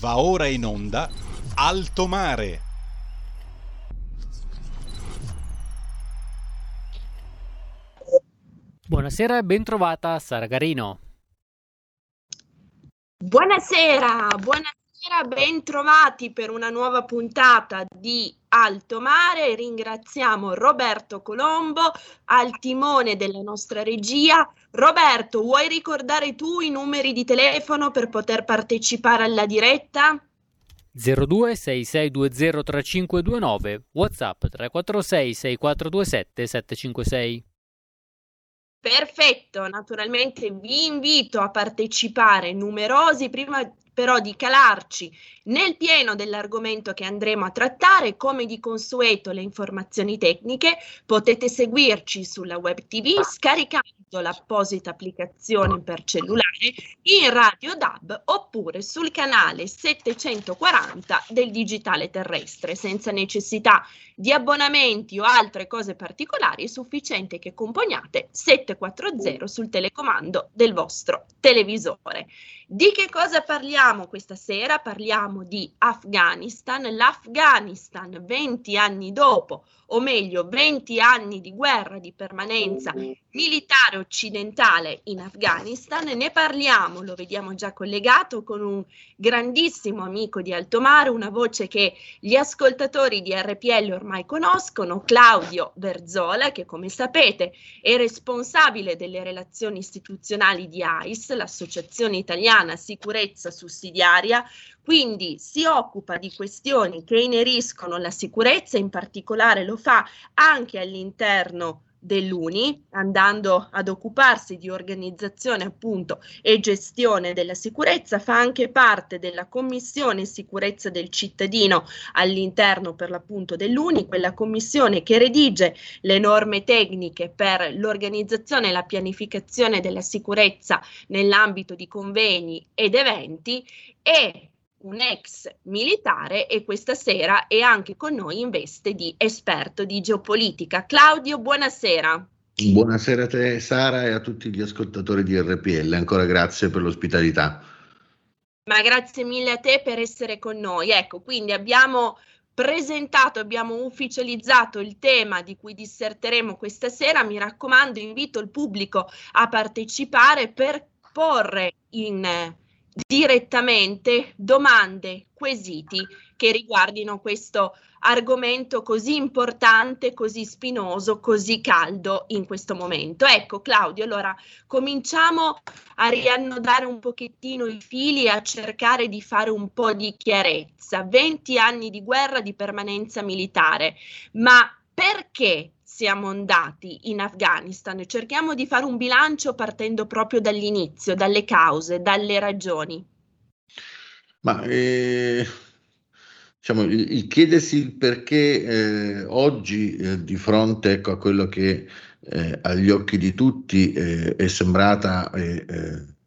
Va ora in onda Alto Mare. Buonasera e bentrovata Sara Garino. Buonasera, buonasera, bentrovati per una nuova puntata di Alto Mare. Ringraziamo Roberto Colombo al timone della nostra regia. Roberto, vuoi ricordare tu i numeri di telefono per poter partecipare alla diretta? 02 6620 3529 WhatsApp 346 6427 756 Perfetto, naturalmente vi invito a partecipare numerosi, prima però di calarci nel pieno dell'argomento che andremo a trattare, come di consueto le informazioni tecniche, potete seguirci sulla web TV scaricando l'apposita applicazione per cellulare in Radio DAB oppure sul canale 740 del digitale terrestre, senza necessità di abbonamenti o altre cose particolari, è sufficiente che componiate 740 sul telecomando del vostro televisore. Di che cosa parliamo questa sera? Parliamo di Afghanistan. L'Afghanistan 20 anni dopo, o meglio 20 anni di guerra di permanenza militare occidentale in Afghanistan. Ne parliamo, lo vediamo già collegato con un grandissimo amico di Alto Mare, una voce che gli ascoltatori di RPL ormai conoscono, Claudio Verzola, che come sapete è responsabile delle relazioni istituzionali di AIS, l'Associazione Italiana Sicurezza Sussidiaria, quindi si occupa di questioni che ineriscono la sicurezza, in particolare lo fa anche all'interno dell'UNI, andando ad occuparsi di organizzazione appunto e gestione della sicurezza, fa anche parte della Commissione Sicurezza del Cittadino all'interno per l'appunto dell'UNI, quella commissione che redige le norme tecniche per l'organizzazione e la pianificazione della sicurezza nell'ambito di convegni ed eventi e un ex militare e questa sera è anche con noi in veste di esperto di geopolitica. Claudio, buonasera. Buonasera a te Sara e a tutti gli ascoltatori di RPL, ancora grazie per l'ospitalità. Ma grazie mille a te per essere con noi. Ecco, quindi abbiamo presentato, abbiamo ufficializzato il tema di cui disserteremo questa sera. Mi raccomando, invito il pubblico a partecipare per porre in direttamente domande, quesiti che riguardino questo argomento così importante, così spinoso, così caldo in questo momento. Ecco Claudio, allora cominciamo a riannodare un pochettino i fili e a cercare di fare un po' di chiarezza. 20 anni di guerra di permanenza militare, ma perché siamo andati in Afghanistan. Cerchiamo di fare un bilancio partendo proprio dall'inizio, dalle cause, dalle ragioni. Ma eh, diciamo, il, il, chiedersi il perché eh, oggi eh, di fronte ecco, a quello che eh, agli occhi di tutti eh, è sembrata eh,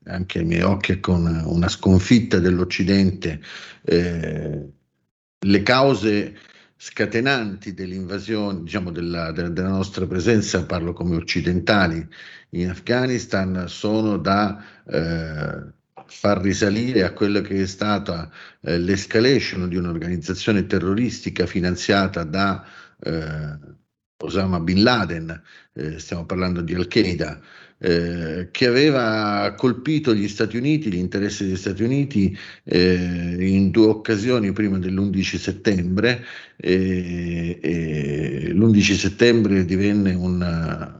anche ai miei occhi con una sconfitta dell'Occidente, le cause scatenanti dell'invasione, diciamo della, della, nostra presenza, parlo come occidentali, in Afghanistan, sono da eh, far risalire a quello che è stata eh, l'escalation di un'organizzazione terroristica finanziata da eh, Osama Bin Laden, eh, stiamo parlando di Al-Qaeda, eh, che aveva colpito gli Stati Uniti, gli interessi degli Stati Uniti eh, in due occasioni prima dell'11 settembre. l'11 settembre divenne un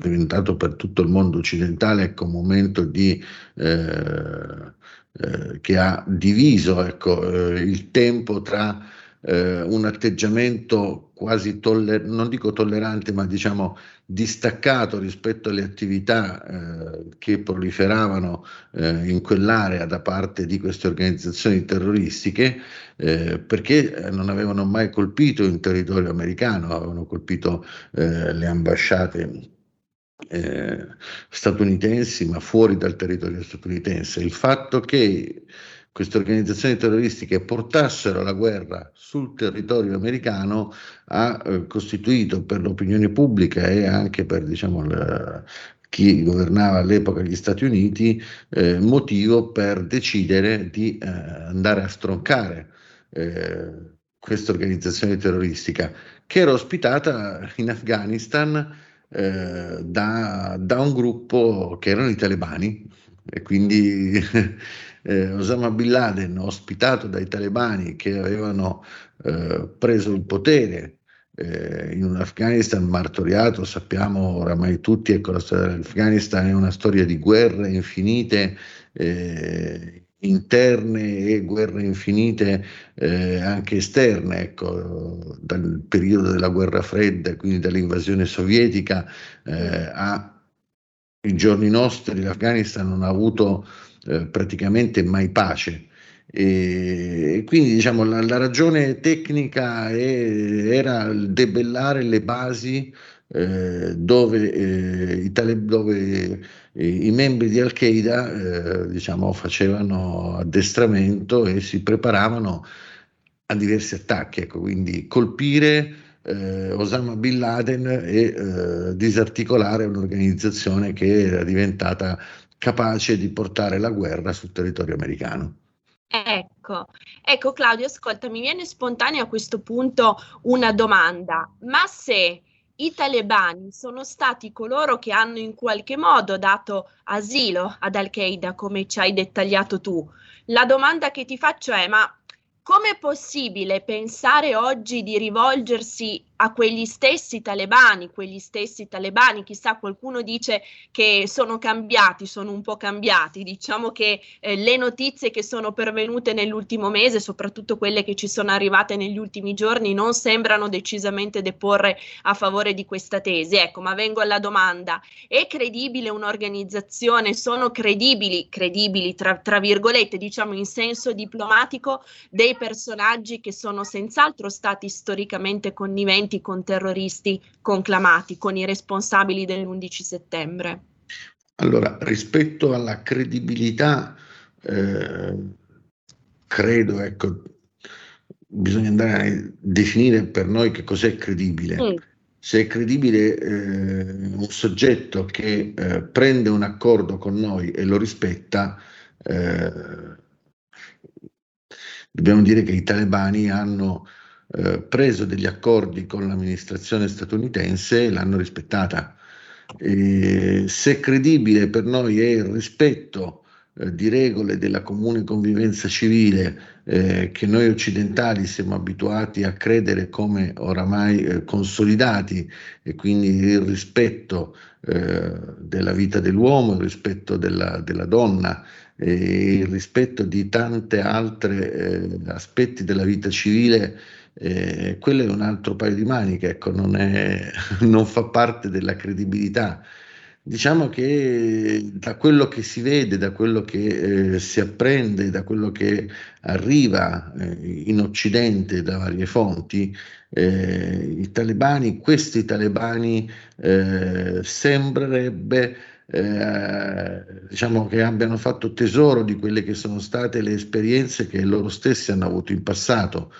diventato per tutto il mondo occidentale ecco, un momento di, eh, eh, che ha diviso ecco, eh, il tempo tra eh, un atteggiamento quasi toller- non dico tollerante, ma diciamo distaccato rispetto alle attività eh, che proliferavano eh, in quell'area da parte di queste organizzazioni terroristiche, eh, perché non avevano mai colpito in territorio americano, avevano colpito eh, le ambasciate eh, statunitensi, ma fuori dal territorio statunitense. Il fatto che queste organizzazioni terroristiche portassero la guerra sul territorio americano ha eh, costituito per l'opinione pubblica e anche per diciamo, la, chi governava all'epoca gli Stati Uniti, eh, motivo per decidere di eh, andare a stroncare eh, questa organizzazione terroristica che era ospitata in Afghanistan eh, da, da, un gruppo che erano i talebani. E quindi eh, Osama Bin Laden ospitato dai talebani che avevano eh, preso il potere eh, in un Afghanistan martoriato, sappiamo oramai tutti, ecco, la storia dell'Afghanistan è una storia di guerre infinite, eh, interne e guerre infinite eh, anche esterne, ecco, dal periodo della guerra fredda, quindi dall'invasione sovietica eh, ai giorni nostri, l'Afghanistan non ha avuto eh, praticamente mai pace. E quindi diciamo la, la ragione tecnica è, era debellare le basi eh, dove, eh, i, tale, dove eh, i membri di Al-Qaeda eh, diciamo, facevano addestramento e si preparavano a diversi attacchi, ecco, quindi colpire eh, Osama Bin Laden e disarticolare un'organizzazione che era diventata capace di portare la guerra sul territorio americano. Ecco, ecco Claudio, ascolta, mi viene spontanea a questo punto una domanda, ma se i talebani sono stati coloro che hanno in qualche modo dato asilo ad Al-Qaeda, come ci hai dettagliato tu, la domanda che ti faccio è, ma com'è possibile pensare oggi di rivolgersi a quegli stessi talebani, quegli stessi talebani, chissà qualcuno dice che sono cambiati, sono un po' cambiati, diciamo che eh, le notizie che sono pervenute nell'ultimo mese, soprattutto quelle che ci sono arrivate negli ultimi giorni, non sembrano decisamente deporre a favore di questa tesi. Ecco, ma vengo alla domanda, è credibile un'organizzazione, sono credibili, credibili tra, tra virgolette, diciamo in senso diplomatico, dei personaggi che sono senz'altro stati storicamente conniventi incidenti con terroristi conclamati, con i responsabili dell'11 settembre? Allora, rispetto alla credibilità, eh, credo, ecco, bisogna andare a definire per noi che cos'è credibile. Mm. Se è credibile eh, un soggetto che eh, prende un accordo con noi e lo rispetta, eh, dobbiamo dire che i talebani hanno eh, preso degli accordi con l'amministrazione statunitense e l'hanno rispettata. E se credibile per noi è il rispetto eh, di regole della comune convivenza civile eh, che noi occidentali siamo abituati a credere come oramai eh, consolidati e quindi il rispetto eh, della vita dell'uomo, il rispetto della, della donna, il rispetto di tanti altri aspetti della vita civile eh, quello è un altro paio di maniche, ecco, non, è, non fa parte della credibilità. Diciamo che da quello che si vede, da quello che eh, si apprende, da quello che arriva eh, in Occidente da varie fonti, eh, i talebani, questi talebani eh, sembrerebbe eh, diciamo che abbiano fatto tesoro di quelle che sono state le esperienze che loro stessi hanno avuto in passato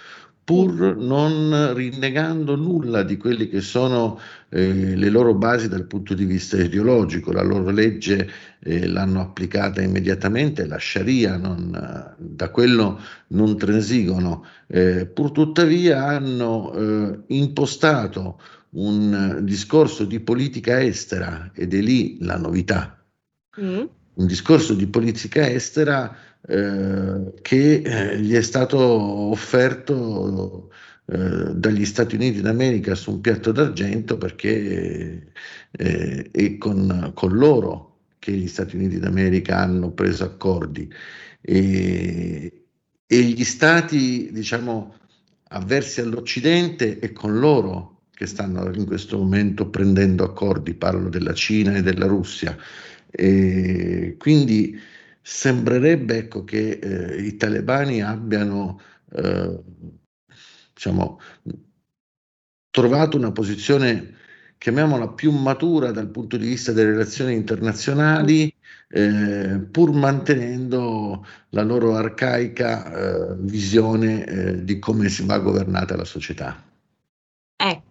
pur non rinnegando nulla di quelle che sono eh, le loro basi dal punto di vista ideologico. La loro legge eh, l'hanno applicata immediatamente, la Sharia, non, da quello non transigono, eh, pur tuttavia hanno eh, impostato un discorso di politica estera ed è lì la novità. Mm. Un discorso di politica estera eh, che eh, gli è stato offerto eh, dagli Stati Uniti d'America su un piatto d'argento perché è con, con, loro che gli Stati Uniti d'America hanno preso accordi e, e gli stati diciamo avversi all'Occidente è con loro che stanno in questo momento prendendo accordi, parlo della Cina e della Russia. E quindi sembrerebbe ecco, che eh, i talebani abbiano eh, diciamo, trovato una posizione, chiamiamola più matura dal punto di vista delle relazioni internazionali, eh, pur mantenendo la loro arcaica eh, visione eh, di come si va governata la società.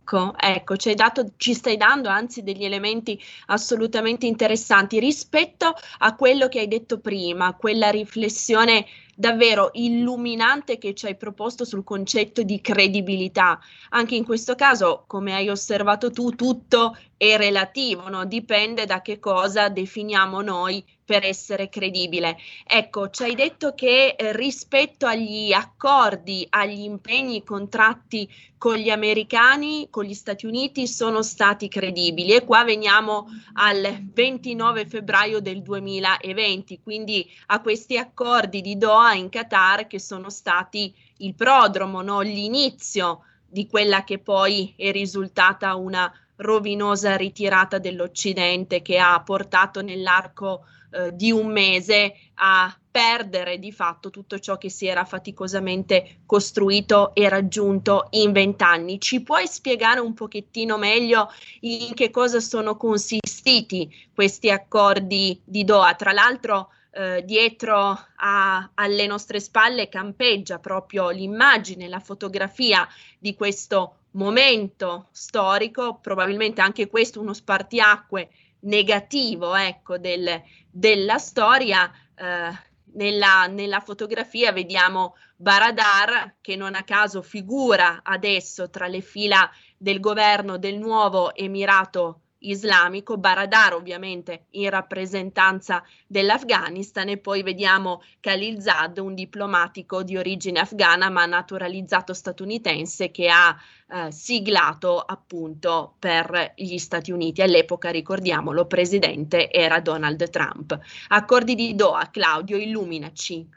Ecco Ecco, ci, dato, ci stai dando anzi degli elementi assolutamente interessanti rispetto a quello che hai detto prima, quella riflessione davvero illuminante che ci hai proposto sul concetto di credibilità. Anche in questo caso, come hai osservato tu, tutto è relativo, no? dipende da che cosa definiamo noi per essere credibile. Ecco, ci hai detto che eh, rispetto agli accordi, agli impegni contratti con gli americani, con gli Stati Uniti, sono stati credibili e qua veniamo al 29 febbraio del 2020, quindi a questi accordi di Doha in Qatar che sono stati il prodromo, no? l'inizio di quella che poi è risultata una rovinosa ritirata dell'Occidente che ha portato nell'arco eh, di un mese a perdere di fatto tutto ciò che si era faticosamente costruito e raggiunto in vent'anni. Ci puoi spiegare un pochettino meglio in che cosa sono consistiti questi accordi di Doha? Tra l'altro eh, dietro a, alle nostre spalle campeggia proprio l'immagine, la fotografia di questo momento storico, probabilmente anche questo uno spartiacque negativo ecco, del, della storia. Eh, nella, nella, fotografia vediamo Baradar che non a caso figura adesso tra le fila del governo del nuovo Emirato islamico, Baradar ovviamente in rappresentanza dell'Afghanistan e poi vediamo Khalilzad, un diplomatico di origine afghana ma naturalizzato statunitense che ha eh, siglato appunto per gli Stati Uniti. All'epoca, ricordiamolo, presidente era Donald Trump. Accordi di Doha, Claudio, illuminaci.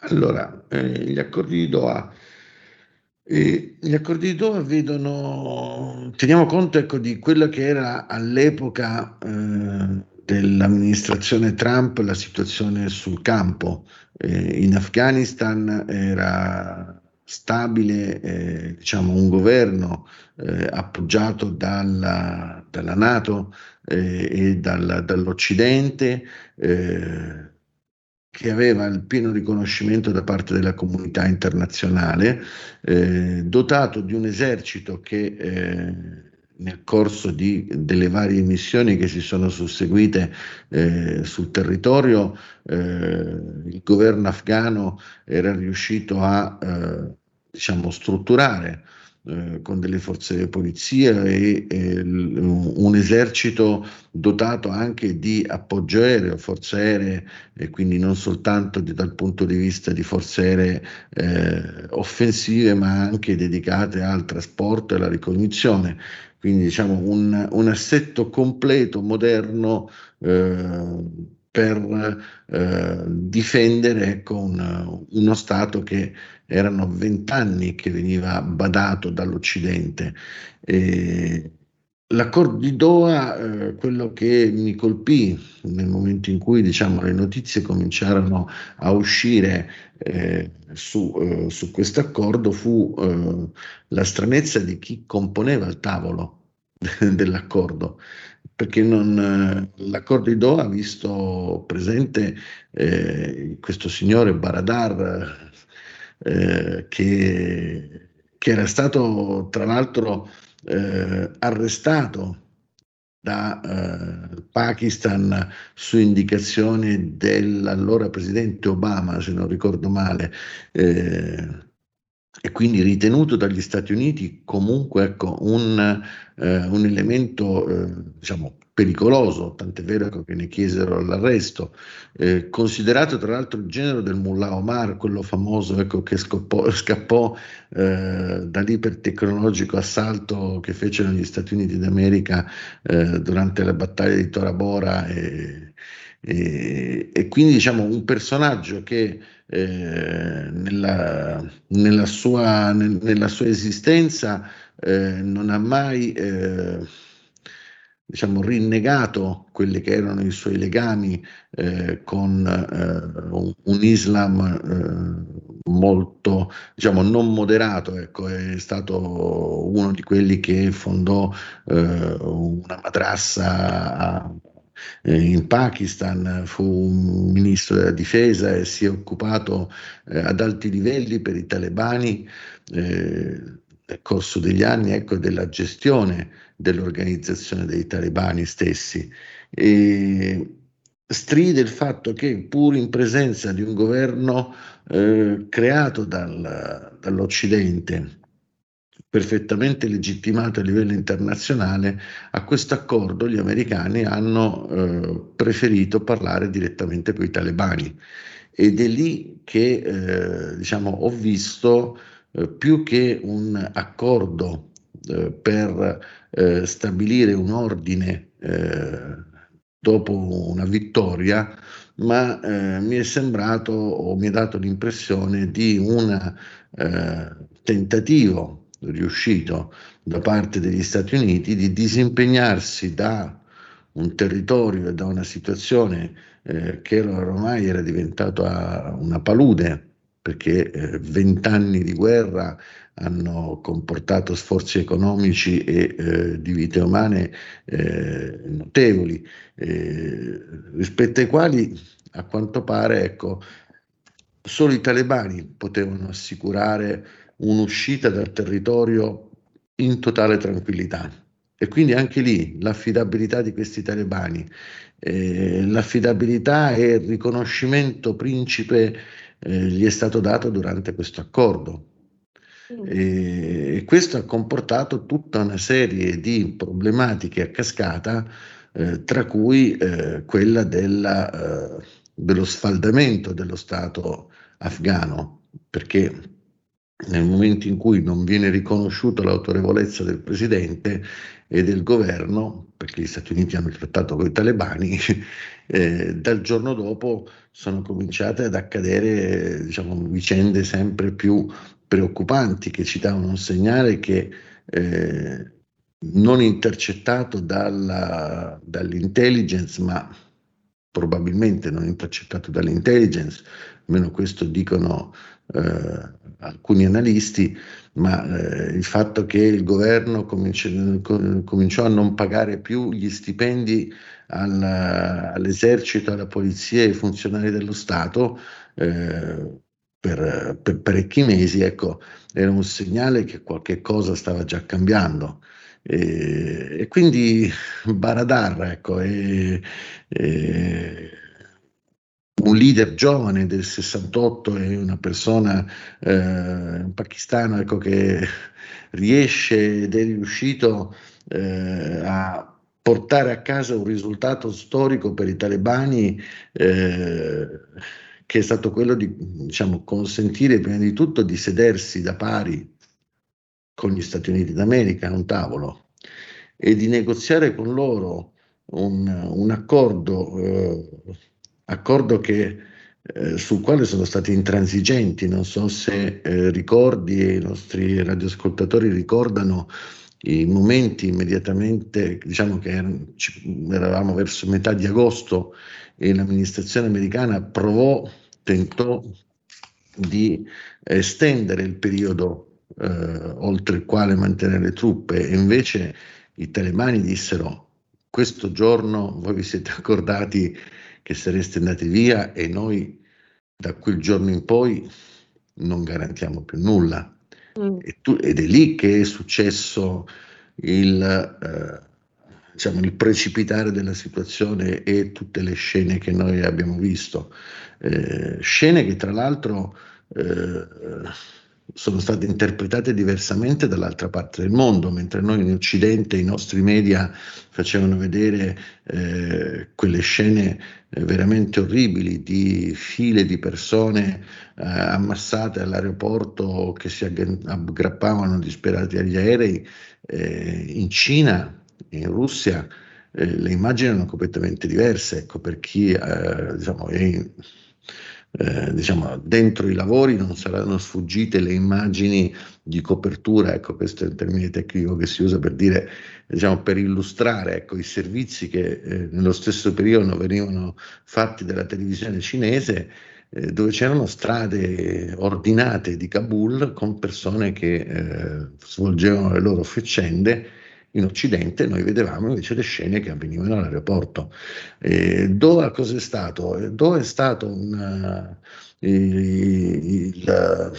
Allora, eh, gli accordi di Doha e gli accordi di Doha vedono, teniamo conto ecco, di quello che era all'epoca eh, dell'amministrazione Trump la situazione sul campo. Eh, in Afghanistan era stabile eh, diciamo, un governo eh, appoggiato dalla, dalla Nato eh, e dal, dall'Occidente eh, che aveva il pieno riconoscimento da parte della comunità internazionale, eh, dotato di un esercito che eh, nel corso di, delle varie missioni che si sono susseguite eh, sul territorio, eh, il governo afghano era riuscito a eh, diciamo, strutturare eh, con delle forze di polizia e, e un esercito dotato anche di appoggio aereo, forze aeree e quindi non soltanto di, dal punto di vista di forze aeree eh, offensive ma anche dedicate al trasporto e alla ricognizione. Quindi diciamo un, un assetto completo, moderno eh, per eh, difendere ecco, un, uno Stato che erano vent'anni che veniva badato dall'Occidente. E l'accordo di Doha, eh, quello che mi colpì nel momento in cui diciamo, le notizie cominciarono a uscire eh, su, eh, su questo accordo fu eh, la stranezza di chi componeva il tavolo dell'accordo perché non, eh, l'accordo di Doha ha visto presente eh, questo signore Baradar eh, che, che, era stato tra l'altro eh, arrestato da eh, Pakistan su indicazione dell'allora presidente Obama, se non ricordo male, eh, e quindi ritenuto dagli Stati Uniti comunque ecco, un, eh, un elemento eh, diciamo, pericoloso, tant'è vero che ne chiesero l'arresto, eh, considerato tra l'altro il genere del Mullah Omar, quello famoso ecco, che scoppò, scappò eh, dall'ipertecnologico assalto che fecero gli Stati Uniti d'America eh, durante la battaglia di Tora Bora e, e, e quindi diciamo un personaggio che eh, nella, nella, sua, nella, sua, esistenza eh, non ha mai eh, diciamo, rinnegato quelli che erano i suoi legami eh, con eh, un, Islam molto, diciamo, non moderato, ecco, è stato uno di quelli che fondò una madrassa a, eh, in Pakistan, fu ministro della difesa e si è occupato eh, ad alti livelli per i talebani nel corso degli anni ecco, della gestione dell'organizzazione dei talebani stessi. E stride il fatto che pur in presenza di un governo eh, creato dal, dall'Occidente, perfettamente legittimato a livello internazionale, a questo accordo gli americani hanno eh, preferito parlare direttamente con i talebani. Ed è lì che eh, diciamo, ho visto eh, più che un accordo eh, per eh, stabilire un ordine eh, dopo una vittoria, ma eh, mi è sembrato o mi ha dato l'impressione di un eh, tentativo riuscito da parte degli Stati Uniti di disimpegnarsi da un territorio e da una situazione eh, che ormai era diventata una palude perché eh, vent'anni di guerra hanno comportato sforzi economici e eh, di vite umane eh, notevoli, eh, rispetto ai quali a quanto pare ecco, solo i talebani potevano assicurare un'uscita dal territorio in totale tranquillità. E quindi anche lì l'affidabilità di questi talebani, eh, l'affidabilità e il riconoscimento principe eh, gli è stato dato durante questo accordo. Mm. E, e questo ha comportato tutta una serie di problematiche a cascata, eh, tra cui eh, quella della, eh, dello sfaldamento dello Stato afghano, perché nel momento in cui non viene riconosciuta l'autorevolezza del presidente e del governo, perché gli Stati Uniti hanno trattato con i talebani, eh, dal giorno dopo sono cominciate ad accadere diciamo, vicende sempre più preoccupanti che ci davano un segnale che eh, non intercettato dalla, dall'intelligence, ma probabilmente non intercettato dall'intelligence, almeno questo dicono eh, alcuni analisti, ma eh, il fatto che il governo cominci, cominciò a non pagare più gli stipendi al, all'esercito, alla polizia e ai funzionari dello Stato eh, per, per, parecchi mesi, ecco, era un segnale che qualche cosa stava già cambiando. E, e quindi Baradar, ecco, e, e un leader giovane del 68 e una persona, eh, un pakistano ecco, che riesce ed è riuscito eh, a portare a casa un risultato storico per i talebani eh, che è stato quello di diciamo, consentire prima di tutto di sedersi da pari con gli Stati Uniti d'America a un tavolo e di negoziare con loro un, un accordo eh, accordo che, eh, sul quale sono stati intransigenti. Non so se eh, ricordi, i nostri radioascoltatori ricordano i momenti immediatamente, diciamo che eravamo verso metà di agosto e l'amministrazione americana provò, tentò di estendere il periodo eh, oltre il quale mantenere le truppe e invece i talebani dissero questo giorno voi vi siete accordati che sareste andati via e noi da quel giorno in poi non garantiamo più nulla. Mm. Tu, ed è lì che è successo il, eh, diciamo, il, precipitare della situazione e tutte le scene che noi abbiamo visto. Eh, scene che tra l'altro eh, sono state interpretate diversamente dall'altra parte del mondo, mentre noi in Occidente i nostri media facevano vedere eh, quelle scene eh, veramente orribili di file di persone eh, ammassate all'aeroporto che si aggrappavano disperati agli aerei, eh, in Cina, in Russia, eh, le immagini erano completamente diverse, ecco, per chi diciamo, è eh, diciamo, dentro i lavori non saranno sfuggite le immagini di copertura, ecco questo è il termine tecnico che si usa per dire, diciamo, per illustrare ecco, i servizi che eh, nello stesso periodo venivano fatti dalla televisione cinese, eh, dove c'erano strade ordinate di Kabul con persone che eh, svolgevano le loro faccende in Occidente noi vedevamo invece le scene che avvenivano all'aeroporto. Eh, dove cosa è stato? Dove è stato un, uh, il,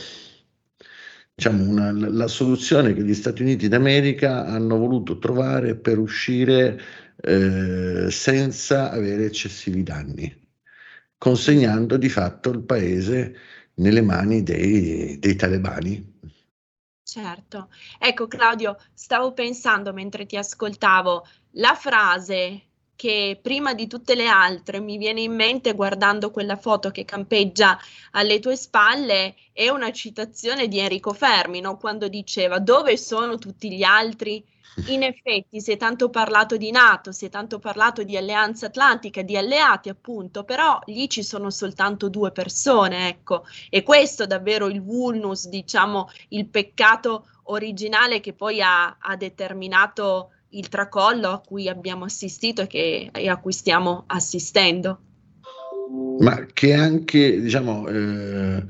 diciamo, una, la soluzione che gli Stati Uniti d'America hanno voluto trovare per uscire eh, senza avere eccessivi danni, consegnando di fatto il paese nelle mani dei, dei talebani. Certo. Ecco Claudio, stavo pensando mentre ti ascoltavo, la frase che prima di tutte le altre mi viene in mente guardando quella foto che campeggia alle tue spalle è una citazione di Enrico Fermi, no? quando diceva dove sono tutti gli altri? In effetti si è tanto parlato di Nato, si è tanto parlato di Alleanza Atlantica, di alleati appunto, però lì ci sono soltanto due persone, ecco, e questo è davvero il vulnus, diciamo, il peccato originale che poi ha, ha determinato il tracollo a cui abbiamo assistito e, che, e a cui stiamo assistendo. Ma che anche, diciamo, eh,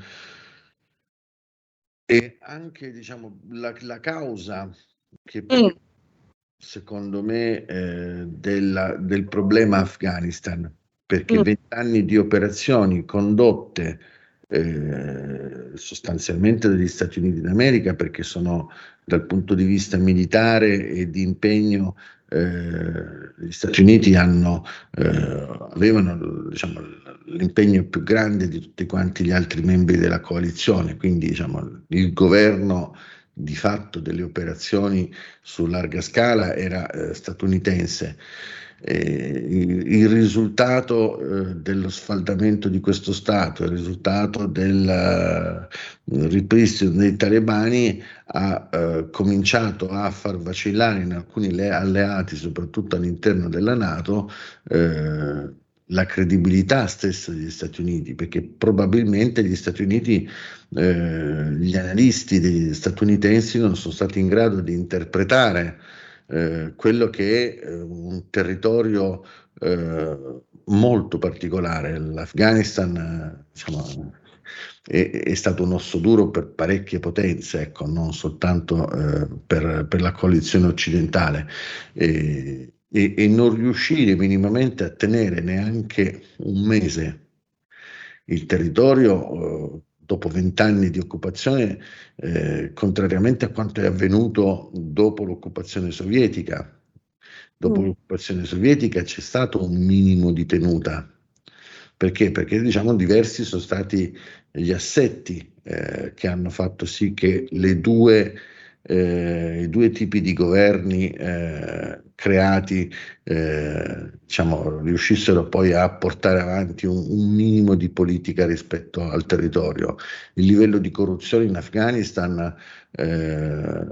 è anche diciamo, la, la causa che mm. secondo me eh, della, del problema Afghanistan, perché mm. vent'anni mm. di operazioni condotte eh, sostanzialmente dagli Stati Uniti d'America, perché sono dal punto di vista militare e di impegno, eh, gli Stati Uniti hanno, eh, avevano diciamo, l'impegno più grande di tutti quanti gli altri membri della coalizione, quindi diciamo, il governo di fatto delle operazioni su larga scala era eh, statunitense. Eh, il, risultato eh, dello sfaldamento di questo Stato, il risultato del uh, ripristino dei talebani ha uh, cominciato a far vacillare in alcuni le- alleati, soprattutto all'interno della Nato, uh, la credibilità stessa degli Stati Uniti, perché probabilmente gli Stati Uniti, gli analisti statunitensi non sono stati in grado di interpretare eh, quello che è eh, un territorio eh, molto particolare. L'Afghanistan eh, diciamo, è, è, stato un osso duro per parecchie potenze, ecco, non soltanto eh, per, per, la coalizione occidentale. E, e, e non riuscire minimamente a tenere neanche un mese il territorio dopo vent'anni di occupazione, eh, contrariamente a quanto è avvenuto dopo l'occupazione sovietica. Dopo mm. l'occupazione sovietica c'è stato un minimo di tenuta. Perché? Perché diciamo diversi sono stati gli assetti eh, che hanno fatto sì che le due eh, i due tipi di governi eh, creati eh, diciamo, riuscissero poi a portare avanti un, un, minimo di politica rispetto al territorio. Il livello di corruzione in Afghanistan eh,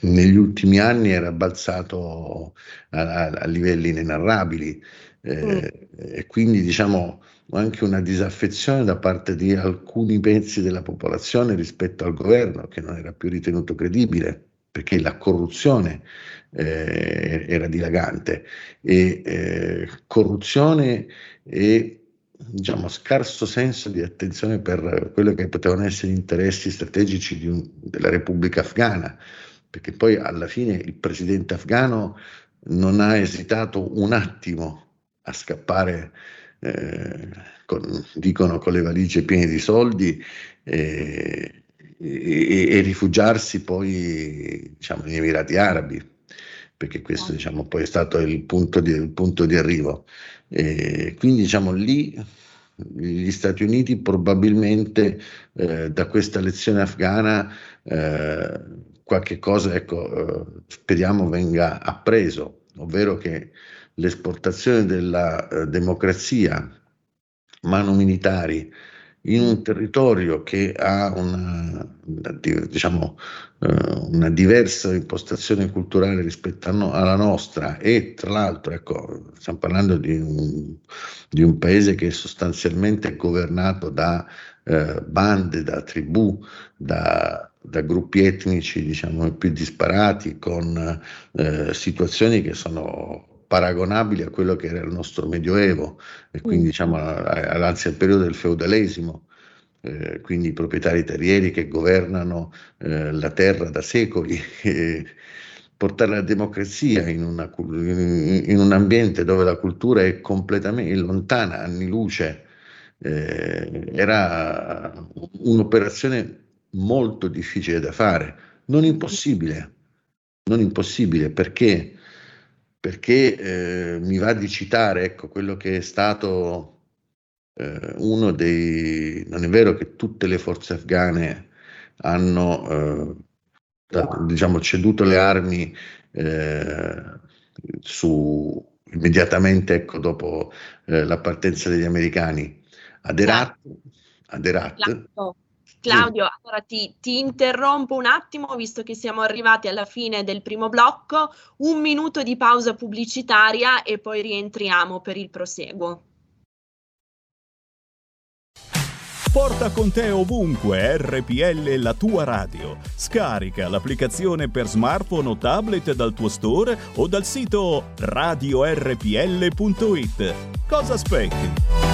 negli ultimi anni era balzato a, a, a livelli inenarrabili eh, mm. e quindi diciamo anche una disaffezione da parte di alcuni pezzi della popolazione rispetto al governo che non era più ritenuto credibile perché la corruzione eh, era dilagante e eh, corruzione e diciamo, scarso senso di attenzione per quello che potevano essere gli interessi strategici un, della Repubblica afghana, perché poi alla fine il presidente afghano non ha esitato un attimo a scappare eh, con, dicono con le valigie piene di soldi eh, e, e, rifugiarsi poi diciamo, negli Emirati Arabi, perché questo diciamo, poi è stato il punto di, il punto di arrivo. E quindi diciamo, lì gli Stati Uniti probabilmente eh, da questa lezione afghana eh, qualche cosa ecco, eh, speriamo venga appreso, ovvero che l'esportazione della eh, democrazia mano militari in un territorio che ha una, diciamo, eh, una diversa impostazione culturale rispetto alla nostra. E tra l'altro ecco, stiamo parlando di un, di un paese che è sostanzialmente governato da eh, bande, da tribù, da, da gruppi etnici diciamo, più disparati, con eh, situazioni che sono paragonabili a quello che era il nostro Medioevo e quindi mm. diciamo anzi al periodo del feudalesimo. Eh, quindi i proprietari terrieri che governano eh, la terra da secoli, eh, portare la democrazia in, una, in, un ambiente dove la cultura è completamente lontana, anni luce, eh, era un'operazione molto difficile da fare, non impossibile, non impossibile perché, perché eh, mi va di citare ecco, quello che è stato eh, uno dei... Non è vero che tutte le forze afghane hanno eh, da, diciamo, ceduto le armi eh, su, immediatamente ecco, dopo eh, la partenza degli americani. Ad Herat, ad Herat Claudio, allora ti, ti, interrompo un attimo visto che siamo arrivati alla fine del primo blocco, un minuto di pausa pubblicitaria e poi rientriamo per il proseguo. Porta con te ovunque RPL la tua radio. Scarica l'applicazione per smartphone o tablet dal tuo store o dal sito radiorpl.it. Cosa aspetti?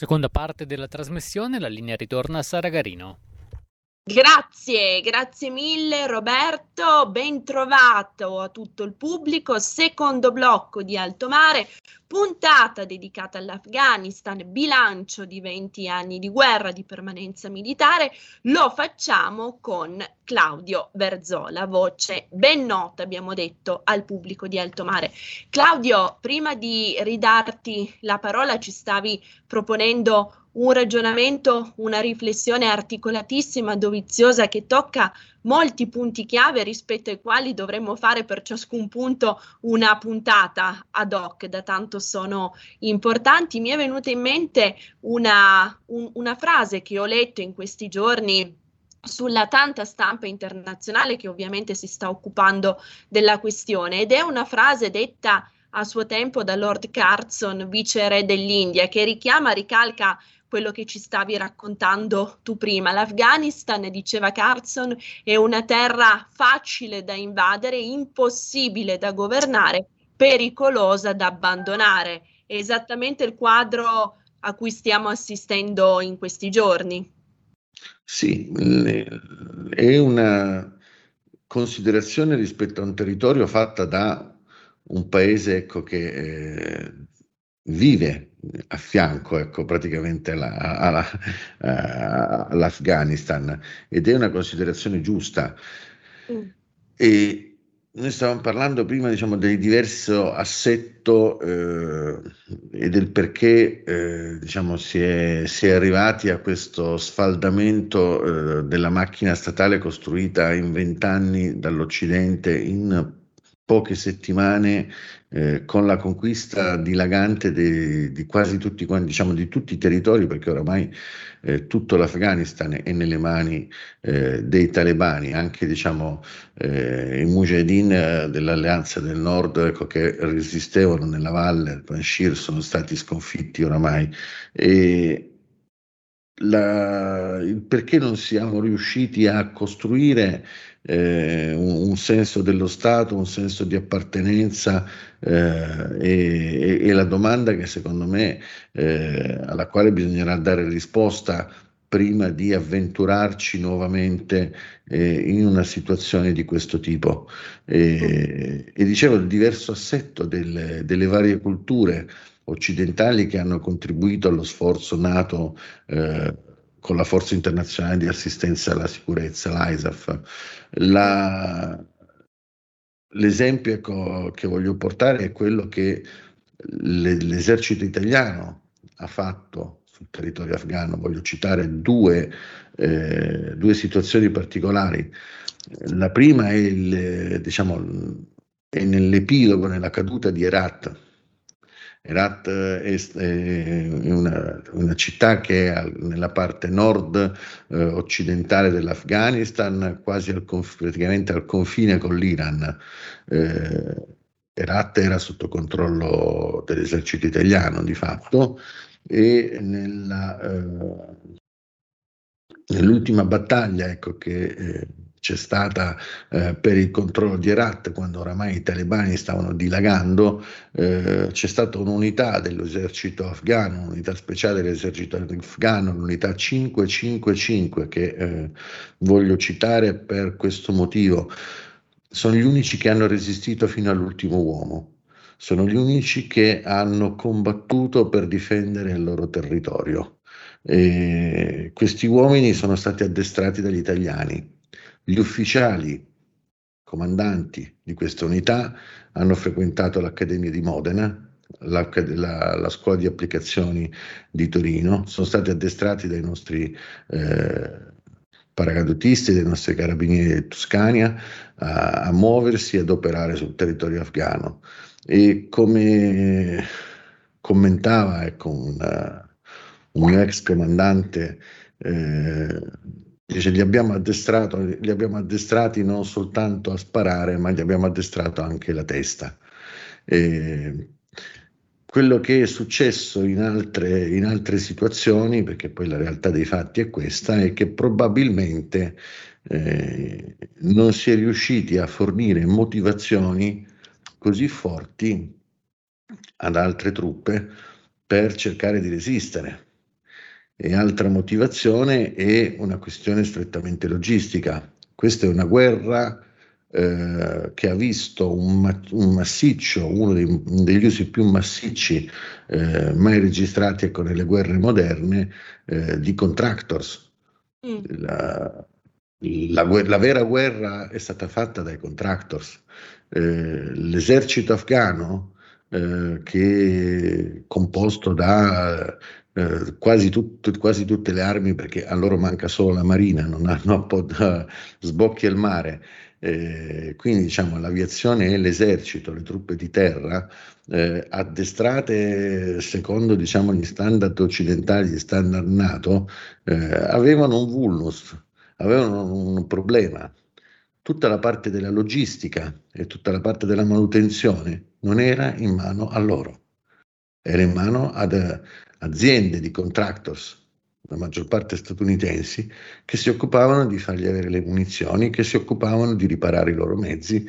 Seconda parte della trasmissione, la linea ritorna a Saragarino. Grazie, grazie mille Roberto, ben trovato a tutto il pubblico. Secondo blocco di Alto Mare, puntata dedicata all'Afghanistan, bilancio di 20 anni di guerra, di permanenza militare. Lo facciamo con Claudio Verzola, voce ben nota, abbiamo detto, al pubblico di Alto Mare. Claudio, prima di ridarti la parola, ci stavi proponendo un ragionamento, una riflessione articolatissima, doviziosa, che tocca molti punti chiave rispetto ai quali dovremmo fare per ciascun punto una puntata ad hoc, da tanto sono importanti. Mi è venuta in mente una, un, una frase che ho letto in questi giorni sulla tanta stampa internazionale che ovviamente si sta occupando della questione ed è una frase detta a suo tempo da Lord Carson, vice re dell'India, che richiama, ricalca quello che ci stavi raccontando tu prima. L'Afghanistan, diceva Carson, è una terra facile da invadere, impossibile da governare, pericolosa da abbandonare. È esattamente il quadro a cui stiamo assistendo in questi giorni. Sì, è una considerazione rispetto a un territorio fatta da un paese ecco, che eh, vive a fianco ecco, praticamente alla, alla, uh, all'Afghanistan ed è una considerazione giusta. Mm. E noi stavamo parlando prima diciamo, del diverso assetto eh, e del perché eh, diciamo, si, è, si, è, arrivati a questo sfaldamento eh, della macchina statale costruita in vent'anni dall'Occidente in poche settimane eh, con la conquista dilagante de, di quasi tutti, diciamo, di tutti i territori, perché oramai eh, tutto l'Afghanistan è nelle mani eh, dei talebani, anche diciamo, eh, i mujahideen eh, dell'Alleanza del Nord ecco, che resistevano nella valle, il Panshir, sono stati sconfitti oramai. E, la, perché non siamo riusciti a costruire eh, un, un, senso dello Stato, un senso di appartenenza eh, e, e, la domanda che secondo me eh, alla quale bisognerà dare risposta prima di avventurarci nuovamente eh, in una situazione di questo tipo. E, e dicevo il diverso assetto delle, delle varie culture occidentali che hanno contribuito allo sforzo nato eh, con la Forza Internazionale di Assistenza alla Sicurezza, l'ISAF. La, l'esempio ecco, che voglio portare è quello che le, l'esercito italiano ha fatto sul territorio afghano. Voglio citare due, eh, due situazioni particolari. La prima è, il, diciamo, è nell'epilogo, nella caduta di Herat, Herat è, è una, una, città che è nella parte nord eh, occidentale dell'Afghanistan, quasi al conf- praticamente al confine con l'Iran. Eh, Herat era sotto controllo dell'esercito italiano di fatto e nella, eh, nell'ultima battaglia ecco, che eh, c'è stata eh, per il controllo di Herat quando oramai i talebani stavano dilagando, eh, c'è stata un'unità dell'esercito afghano, un'unità speciale dell'esercito afghano, l'unità 555 che eh, voglio citare per questo motivo. Sono gli unici che hanno resistito fino all'ultimo uomo, sono gli unici che hanno combattuto per difendere il loro territorio. E questi uomini sono stati addestrati dagli italiani, gli ufficiali comandanti di questa unità hanno frequentato l'Accademia di Modena, la, la, la, scuola di applicazioni di Torino, sono stati addestrati dai nostri eh, paracadutisti, dai nostri carabinieri di Toscania a, a muoversi e ad operare sul territorio afghano. E come commentava ecco, un, un ex comandante eh, Dice, li abbiamo, li abbiamo addestrati non soltanto a sparare, ma gli abbiamo addestrato anche la testa. E quello che è successo in altre, in altre, situazioni, perché poi la realtà dei fatti è questa, è che probabilmente eh, non si è riusciti a fornire motivazioni così forti ad altre truppe per cercare di resistere e altra motivazione è una questione strettamente logistica. Questa è una guerra eh, che ha visto un, un massiccio, uno dei, degli usi più massicci eh, mai registrati ecco, nelle guerre moderne eh, di contractors. Mm. La, la, la, vera guerra è stata fatta dai contractors. Eh, l'esercito afghano, eh, che è composto da eh, quasi, tut, quasi, tutte le armi perché a loro manca solo la marina, non hanno appoda, sbocchi al mare. Eh, quindi diciamo l'aviazione e l'esercito, le truppe di terra, eh, addestrate secondo diciamo, gli standard occidentali, gli standard NATO, eh, avevano un vulnus, avevano un problema. Tutta la parte della logistica e tutta la parte della manutenzione non era in mano a loro, era in mano ad, aziende di contractors, la maggior parte statunitensi, che si occupavano di fargli avere le munizioni, che si occupavano di riparare i loro mezzi.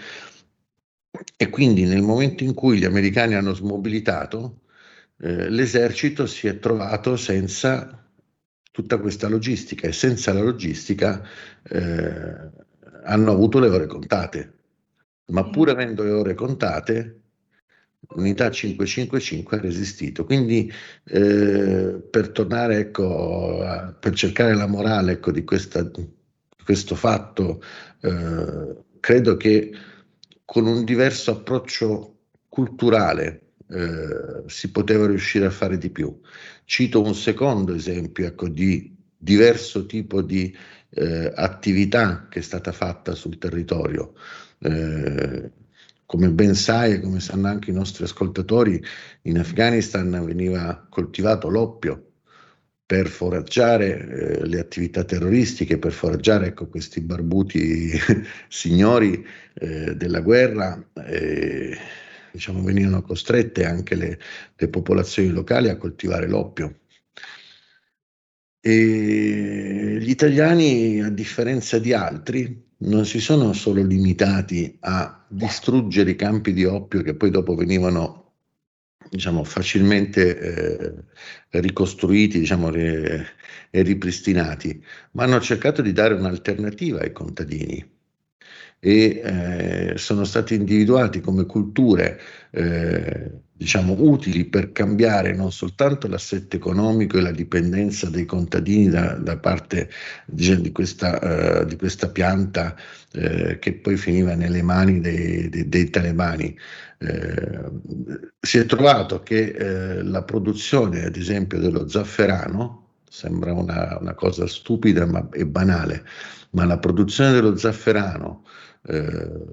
E quindi nel momento in cui gli americani hanno smobilitato, eh, l'esercito si è trovato senza tutta questa logistica e senza la logistica eh, hanno avuto le ore contate. Ma pur avendo le ore contate, L'unità 555 ha resistito. Quindi eh, per tornare, ecco, a, per cercare la morale ecco, di, questa, di, questo fatto, eh, credo che con un diverso approccio culturale eh, si poteva riuscire a fare di più. Cito un secondo esempio ecco, di diverso tipo di eh, attività che è stata fatta sul territorio. Eh, come ben sai e come sanno anche i nostri ascoltatori, in Afghanistan veniva coltivato l'oppio per foraggiare eh, le attività terroristiche, per foraggiare ecco, questi barbuti signori eh, della guerra. Eh, diciamo, venivano costrette anche le, le popolazioni locali a coltivare l'oppio. E gli italiani, a differenza di altri, non si sono solo limitati a distruggere i campi di oppio che poi dopo venivano diciamo, facilmente eh, ricostruiti diciamo, e ripristinati, ma hanno cercato di dare un'alternativa ai contadini e eh, sono stati individuati come culture eh, diciamo utili per cambiare non soltanto l'assetto economico e la dipendenza dei contadini da, da parte diciamo, di, questa, uh, di, questa, pianta uh, che poi finiva nelle mani dei, dei, dei talebani. Uh, si è trovato che la produzione, ad esempio, dello zafferano, sembra una, una cosa stupida ma, e banale, ma la produzione dello zafferano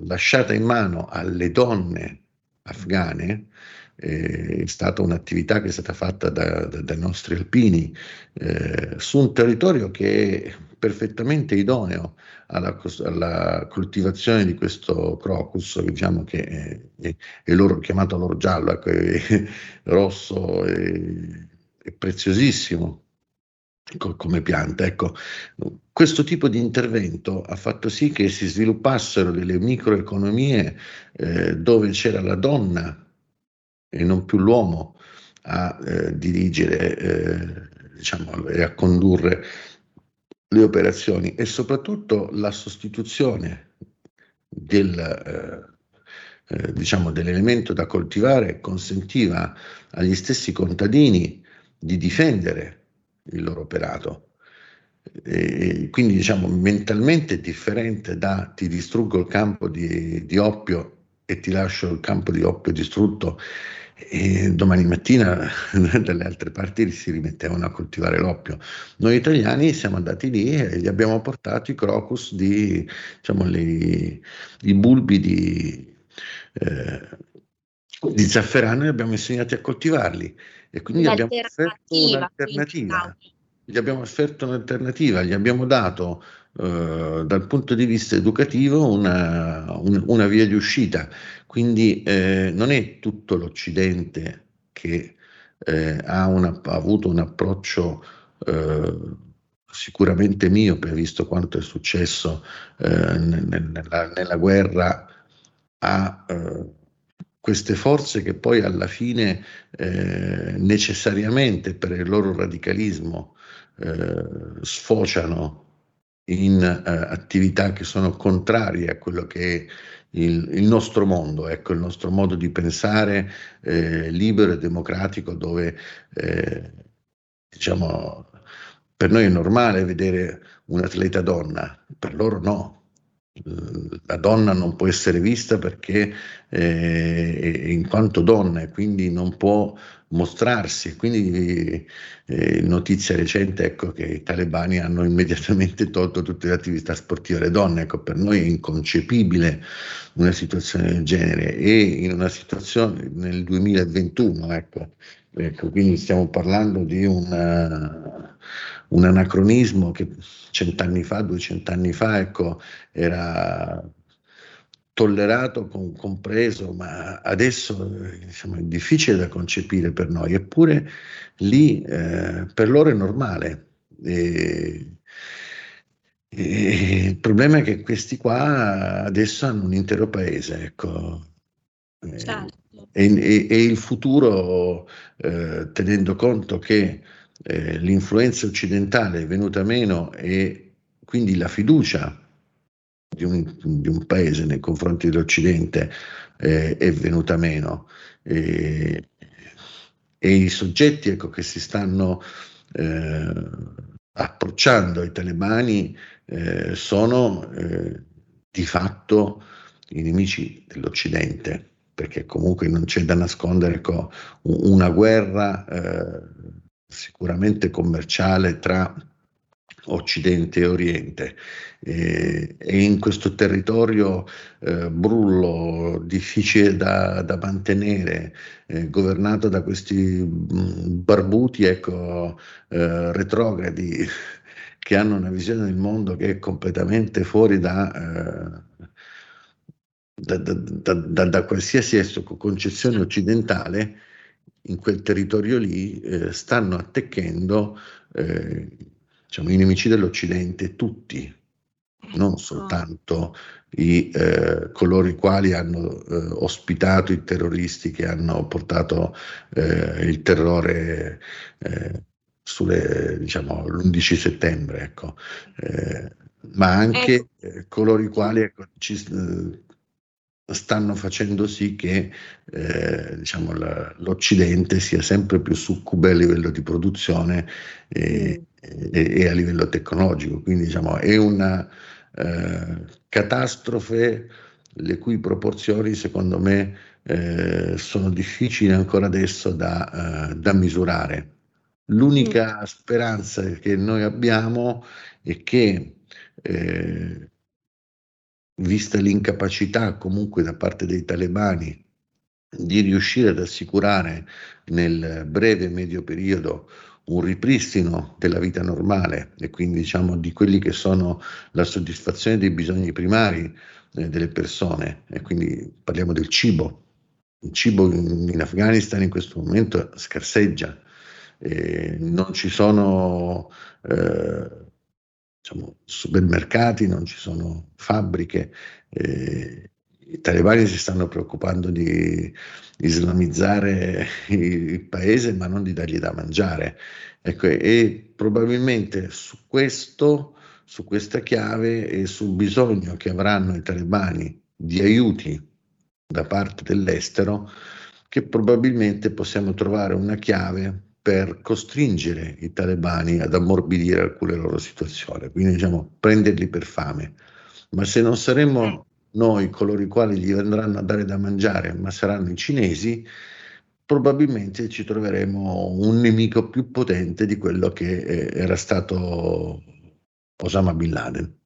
lasciata in mano alle donne afghane eh, è stata un'attività che è stata fatta da, da, dai nostri alpini eh, su un territorio che è perfettamente idoneo alla, alla coltivazione di questo crocus, diciamo che è, è, è loro, chiamato loro giallo, ecco, è, rosso e, preziosissimo come pianta. Ecco, questo tipo di intervento ha fatto sì che si sviluppassero delle microeconomie eh, dove c'era la donna e non più l'uomo a eh, dirigere eh, diciamo, e a condurre le operazioni e soprattutto la sostituzione del, eh, eh, diciamo, dell'elemento da coltivare consentiva agli stessi contadini di difendere il loro operato. E quindi diciamo mentalmente differente da ti distruggo il campo di, di oppio e ti lascio il campo di oppio distrutto e domani mattina dalle altre parti si rimettevano a coltivare l'oppio. Noi italiani siamo andati lì e gli abbiamo portato i crocus di, diciamo, le, i bulbi di, eh, di zafferano e abbiamo insegnato a coltivarli e quindi abbiamo offerto un'alternativa. Gli abbiamo offerto un'alternativa, gli abbiamo dato eh, dal punto di vista educativo una, un, una via di uscita. Quindi eh, non è tutto l'Occidente che eh, ha, una, ha, avuto un approccio eh, sicuramente miope, visto quanto è successo eh, nella, nella, guerra a queste forze che poi alla fine eh, necessariamente per il loro radicalismo eh, sfociano in eh, attività che sono contrarie a quello che è il, il, nostro mondo, ecco, il nostro modo di pensare eh, libero e democratico dove eh, diciamo per noi è normale vedere un atleta donna, per loro no, la donna non può essere vista perché eh, in quanto donna e quindi non può mostrarsi. Quindi eh, notizia recente ecco, che i talebani hanno immediatamente tolto tutte le attività sportive alle donne. Ecco, per noi è inconcepibile una situazione del genere e in una situazione nel 2021, ecco, ecco quindi stiamo parlando di una un anacronismo che cent'anni fa, duecent'anni fa, ecco, era tollerato, compreso, ma adesso diciamo, è difficile da concepire per noi, eppure lì eh, per loro è normale. E, e il problema è che questi qua adesso hanno un intero paese, ecco. Certo. E, e, e, il futuro, eh, tenendo conto che eh, l'influenza occidentale è venuta meno e quindi la fiducia di un, di un paese nei confronti dell'Occidente eh, è venuta meno. E, e i soggetti ecco, che si stanno eh, approcciando ai talebani eh, sono eh, di fatto i nemici dell'Occidente perché comunque non c'è da nascondere ecco, una guerra sicuramente commerciale tra Occidente e Oriente. E, in questo territorio eh, brullo, difficile da, da mantenere, eh, governato da questi mm, barbuti ecco, eh, retrogradi che hanno una visione del mondo che è completamente fuori da, eh, da, da, qualsiasi concezione occidentale, in quel territorio lì eh, stanno attecchendo eh, diciamo, i nemici dell'Occidente, tutti, non ah. soltanto i, eh, coloro i quali hanno eh, ospitato i terroristi che hanno portato eh, il terrore eh, sulle, diciamo, l'11 settembre, ecco. ma anche ecco. coloro i quali ecco, ci, stanno facendo sì che eh, diciamo, la, l'Occidente sia sempre più succube a livello di produzione e, e, e a livello tecnologico. Quindi diciamo, è una eh, catastrofe le cui proporzioni secondo me eh, sono difficili ancora adesso da, uh, da misurare. L'unica speranza che noi abbiamo è che eh, vista l'incapacità comunque da parte dei talebani di riuscire ad assicurare nel breve medio periodo un ripristino della vita normale e quindi diciamo di quelli che sono la soddisfazione dei bisogni primari eh, delle persone e quindi parliamo del cibo. Il cibo in, in Afghanistan in questo momento scarseggia eh, non ci sono eh, diciamo, supermercati, non ci sono fabbriche. Eh, I talebani si stanno preoccupando di islamizzare il paese, ma non di dargli da mangiare. Ecco, e probabilmente su questo, su questa chiave e sul bisogno che avranno i talebani di aiuti da parte dell'estero, che probabilmente possiamo trovare una chiave per costringere i talebani ad ammorbidire alcune loro situazioni, quindi diciamo prenderli per fame. Ma se non saremo mm. noi coloro i quali gli andranno a dare da mangiare, ma saranno i cinesi, probabilmente ci troveremo un nemico più potente di quello che eh, era stato Osama Bin Laden.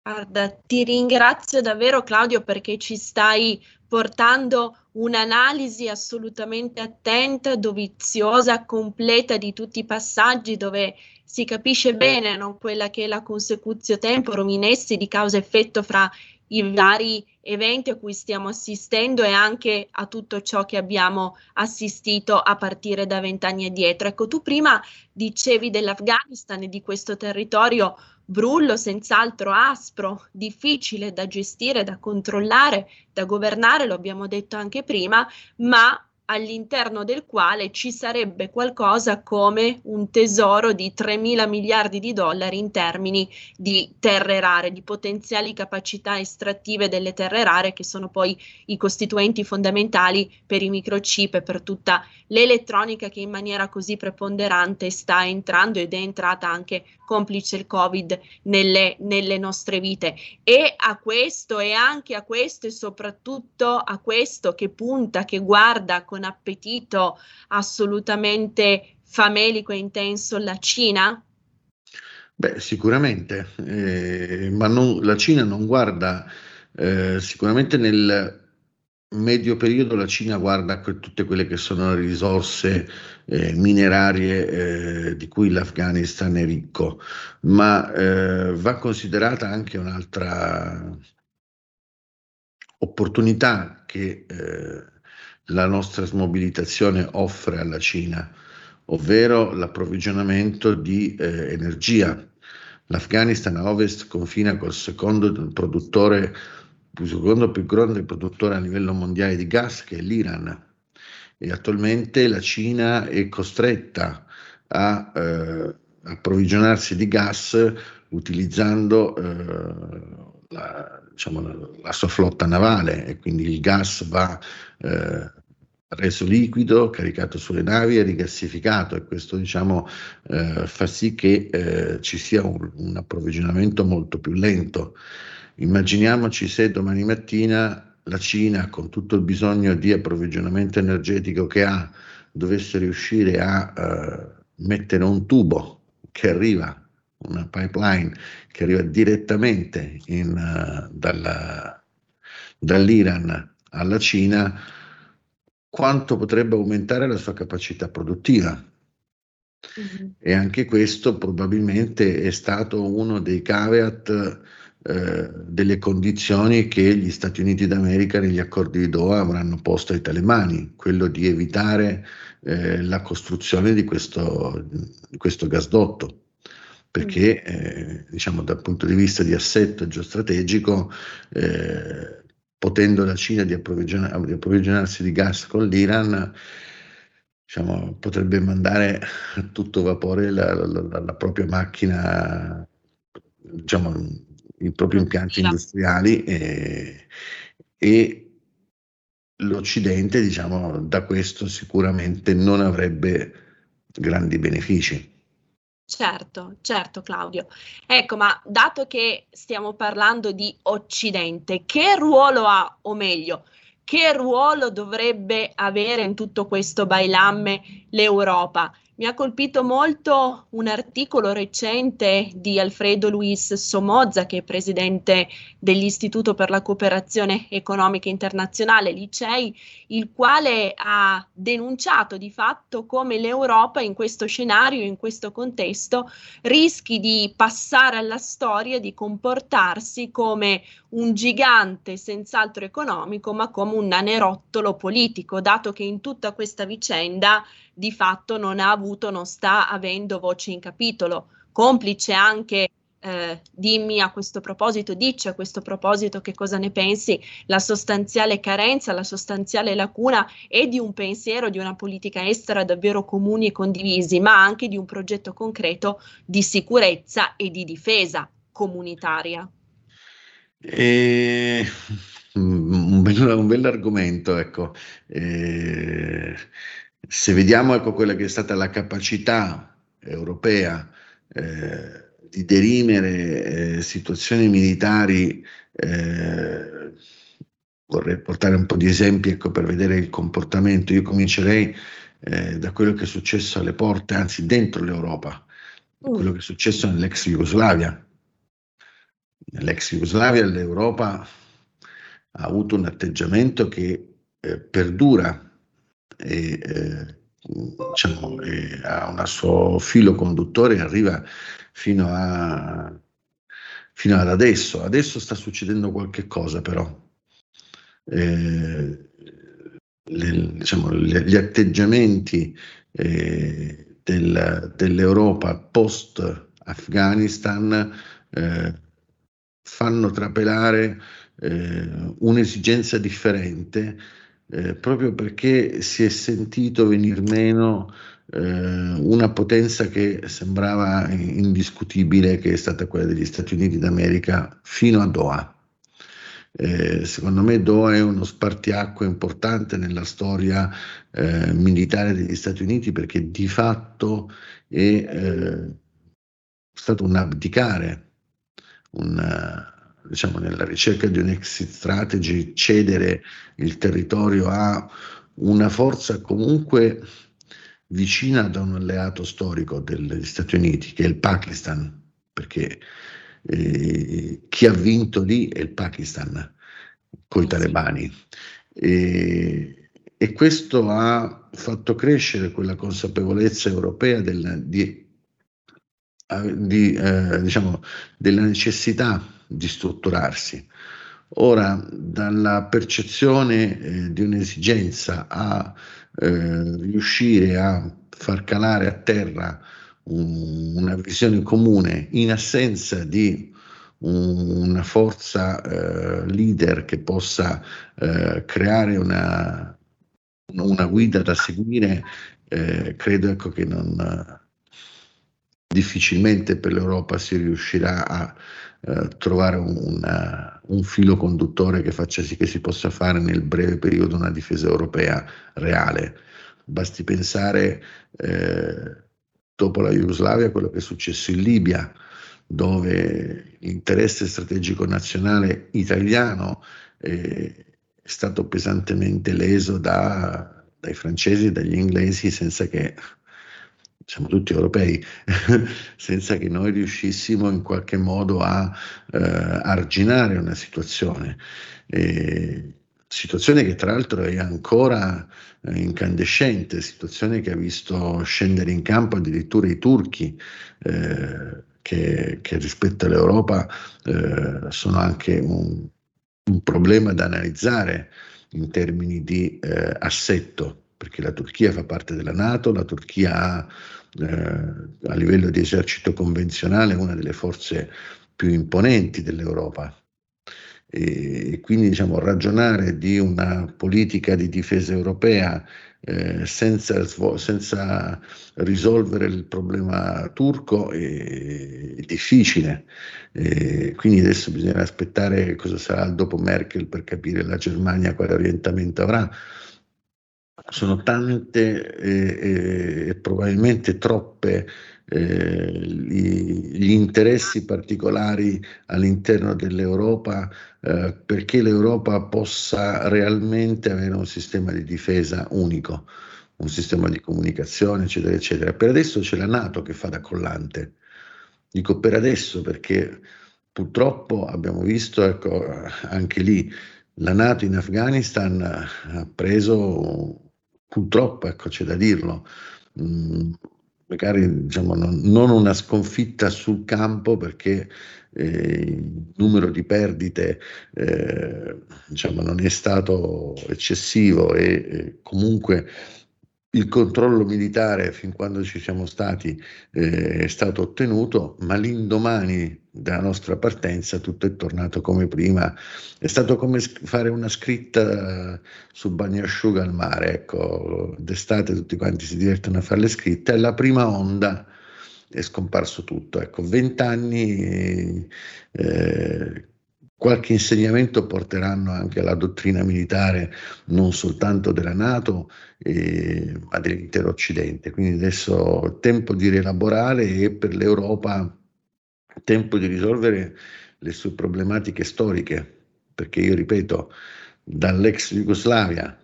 Guarda, ti ringrazio davvero Claudio perché ci stai portando un'analisi assolutamente attenta, doviziosa, completa di tutti i passaggi dove si capisce bene no, quella che è la consecutio temporum in essi di causa-effetto fra i vari eventi a cui stiamo assistendo e anche a tutto ciò che abbiamo assistito a partire da vent'anni addietro. Ecco, tu prima dicevi dell'Afghanistan e di questo territorio brullo, senz'altro aspro, difficile da gestire, da controllare, da governare, lo abbiamo detto anche prima, ma all'interno del quale ci sarebbe qualcosa come un tesoro di 3 mila miliardi di dollari in termini di terre rare, di potenziali capacità estrattive delle terre rare che sono poi i costituenti fondamentali per i microchip e per tutta l'elettronica che in maniera così preponderante sta entrando ed è entrata anche complice il Covid nelle, nelle nostre vite. E a questo e anche a questo e soprattutto a questo che punta, che guarda con appetito assolutamente famelico e intenso la Cina? Beh, sicuramente, eh, ma non, la Cina non guarda eh, sicuramente nel medio periodo la Cina guarda que- tutte quelle che sono le risorse eh, minerarie eh, di cui l'Afghanistan è ricco, ma eh, va considerata anche un'altra opportunità che eh, la nostra smobilitazione offre alla Cina, ovvero l'approvvigionamento di eh, energia. L'Afghanistan a ovest confina col secondo produttore, il secondo più grande produttore a livello mondiale di gas, che è l'Iran. E attualmente la Cina è costretta a eh, approvvigionarsi di gas utilizzando eh, la, diciamo, la, sua flotta navale e quindi il gas va eh, reso liquido, caricato sulle navi e rigassificato e questo diciamo, eh, fa sì che eh, ci sia un, un, approvvigionamento molto più lento. Immaginiamoci se domani mattina la Cina, con tutto il bisogno di approvvigionamento energetico che ha, dovesse riuscire a eh, mettere un tubo che arriva una pipeline che arriva direttamente in, uh, dalla, dall'Iran alla Cina, quanto potrebbe aumentare la sua capacità produttiva. Mm-hmm. E anche questo probabilmente è stato uno dei caveat eh, delle condizioni che gli Stati Uniti d'America negli accordi di Doha avranno posto ai talemani, quello di evitare eh, la costruzione di questo, di questo gasdotto perché eh, diciamo dal punto di vista di assetto geostrategico, eh, potendo la Cina di, approvvigionar- di, approvvigionarsi di gas con l'Iran, diciamo, potrebbe mandare a tutto vapore la, la, la propria macchina, diciamo, i propri impianti industriali e, e l'Occidente, diciamo, da questo sicuramente non avrebbe grandi benefici. Certo, certo Claudio. Ecco, ma dato che stiamo parlando di Occidente, che ruolo ha, o meglio, che ruolo dovrebbe avere in tutto questo bailamme l'Europa? Mi ha colpito molto un articolo recente di Alfredo Luis Somoza, che è presidente dell'Istituto per la cooperazione economica internazionale, l'ICEI, il quale ha denunciato di fatto come l'Europa in questo scenario, in questo contesto, rischi di passare alla storia, di comportarsi come un gigante senz'altro economico, ma come un nanerottolo politico, dato che in tutta questa vicenda di fatto non ha avuto, non sta avendo voce in capitolo, complice anche eh, dimmi a questo proposito, dici a questo proposito che cosa ne pensi, la sostanziale carenza, la sostanziale lacuna è di un pensiero, di una politica estera davvero comuni e condivisi, ma anche di un progetto concreto di sicurezza e di difesa comunitaria. E... Un, bel, un bell'argomento, ecco. Eh, se vediamo ecco, quella che è stata la capacità europea eh, di derimere eh, situazioni militari, eh, vorrei portare un po' di esempi ecco, per vedere il comportamento. Io comincerei eh, da quello che è successo alle porte, anzi dentro l'Europa, mm. quello che è successo nell'ex Jugoslavia. Nell'ex Jugoslavia l'Europa ha avuto un atteggiamento che eh, perdura e eh, diciamo, ha un suo filo conduttore e arriva fino, a, fino ad adesso. Adesso sta succedendo qualche cosa però. Eh, le, diciamo, le, gli atteggiamenti eh, del, dell'Europa post Afghanistan eh, fanno trapelare eh, un'esigenza differente eh, proprio perché si è sentito venir meno eh, una potenza che sembrava indiscutibile, che è stata quella degli Stati Uniti d'America fino a Doha. Eh, secondo me Doha è uno spartiacque importante nella storia eh, militare degli Stati Uniti perché di fatto è eh, stato un abdicare, un, diciamo, nella ricerca di un exit strategy, cedere il territorio a una forza comunque vicina da un alleato storico degli Stati Uniti, che è il Pakistan, perché eh, chi ha vinto lì è il Pakistan, con i talebani. E, e, questo ha fatto crescere quella consapevolezza europea del, di, di, eh, diciamo, della necessità di strutturarsi. Ora, dalla percezione eh, di un'esigenza a eh, riuscire a far calare a terra un, una visione comune in assenza di un, una forza eh, leader che possa eh, creare una, una, guida da seguire, eh, credo ecco, che non, difficilmente per l'Europa si riuscirà a eh, trovare un, un, filo conduttore che faccia sì che si possa fare nel breve periodo una difesa europea reale. Basti pensare eh, dopo la Jugoslavia a quello che è successo in Libia, dove l'interesse strategico nazionale italiano è stato pesantemente leso da, dai francesi e dagli inglesi senza che siamo tutti europei, senza che noi riuscissimo in qualche modo a eh, arginare una situazione. E, situazione che tra l'altro è ancora eh, incandescente, situazione che ha visto scendere in campo addirittura i turchi. Eh, che, che, rispetto all'Europa eh, sono anche un, un, problema da analizzare in termini di eh, assetto perché la Turchia fa parte della Nato, la Turchia ha eh, a livello di esercito convenzionale una delle forze più imponenti dell'Europa. E, quindi diciamo, ragionare di una politica di difesa europea eh, senza, senza, risolvere il problema turco è, è difficile. E quindi adesso bisogna aspettare cosa sarà dopo Merkel per capire la Germania quale orientamento avrà sono tante e, e probabilmente troppe eh, gli, gli, interessi particolari all'interno dell'Europa eh, perché l'Europa possa realmente avere un sistema di difesa unico, un sistema di comunicazione, eccetera, eccetera. Per adesso c'è la Nato che fa da collante. Dico per adesso perché purtroppo abbiamo visto ecco, anche lì la Nato in Afghanistan ha preso purtroppo, ecco, c'è da dirlo, mh, mm, magari diciamo, non, non, una sconfitta sul campo perché eh, il numero di perdite eh, diciamo, non è stato eccessivo e, e comunque il controllo militare fin quando ci siamo stati eh, è stato ottenuto, ma l'indomani della nostra partenza tutto è tornato come prima. È stato come fare una scritta su bagnasciuga al mare, ecco, d'estate tutti quanti si divertono a fare le scritte, e la prima onda è scomparso tutto. Ecco, vent'anni eh, Qualche insegnamento porteranno anche alla dottrina militare non soltanto della Nato, eh, ma dell'intero Occidente. Quindi adesso è tempo di rielaborare e per l'Europa tempo di risolvere le sue problematiche storiche, perché io ripeto, dall'ex Jugoslavia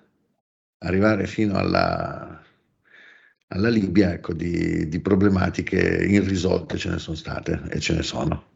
arrivare fino alla, alla Libia, ecco, di, di problematiche irrisolte ce ne sono state e ce ne sono.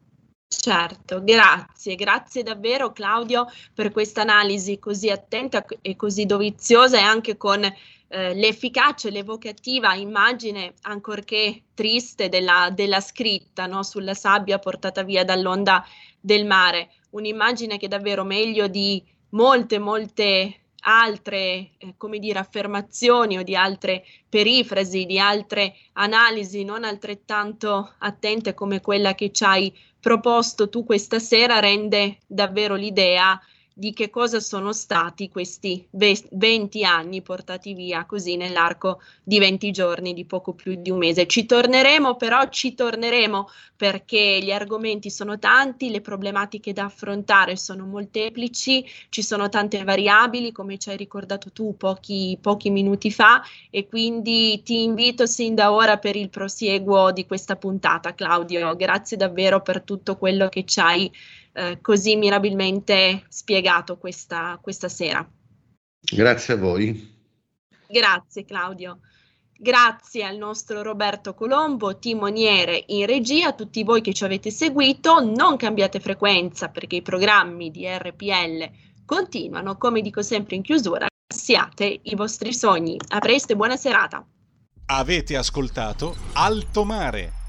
Certo, grazie, grazie davvero Claudio per questa analisi così attenta e così doviziosa e anche con eh, l'efficacia e l'evocativa immagine, ancorché triste, della, della scritta no? sulla sabbia portata via dall'onda del mare. Un'immagine che davvero meglio di molte, molte altre, eh, come dire, affermazioni o di altre perifrasi, di altre analisi non altrettanto attente come quella che ci hai proposto tu questa sera rende davvero l'idea di che cosa sono stati questi 20 anni portati via così nell'arco di 20 giorni, di poco più di un mese. Ci torneremo, però ci torneremo perché gli argomenti sono tanti, le problematiche da affrontare sono molteplici, ci sono tante variabili, come ci hai ricordato tu pochi, pochi minuti fa, e quindi ti invito sin da ora per il prosieguo di questa puntata, Claudio. Grazie davvero per tutto quello che ci hai eh, così mirabilmente spiegato questa, questa sera. Grazie a voi. Grazie Claudio. Grazie al nostro Roberto Colombo, timoniere in regia, a tutti voi che ci avete seguito. Non cambiate frequenza perché i programmi di RPL continuano, come dico sempre in chiusura, siate i vostri sogni. A presto e buona serata. Avete ascoltato Alto Mare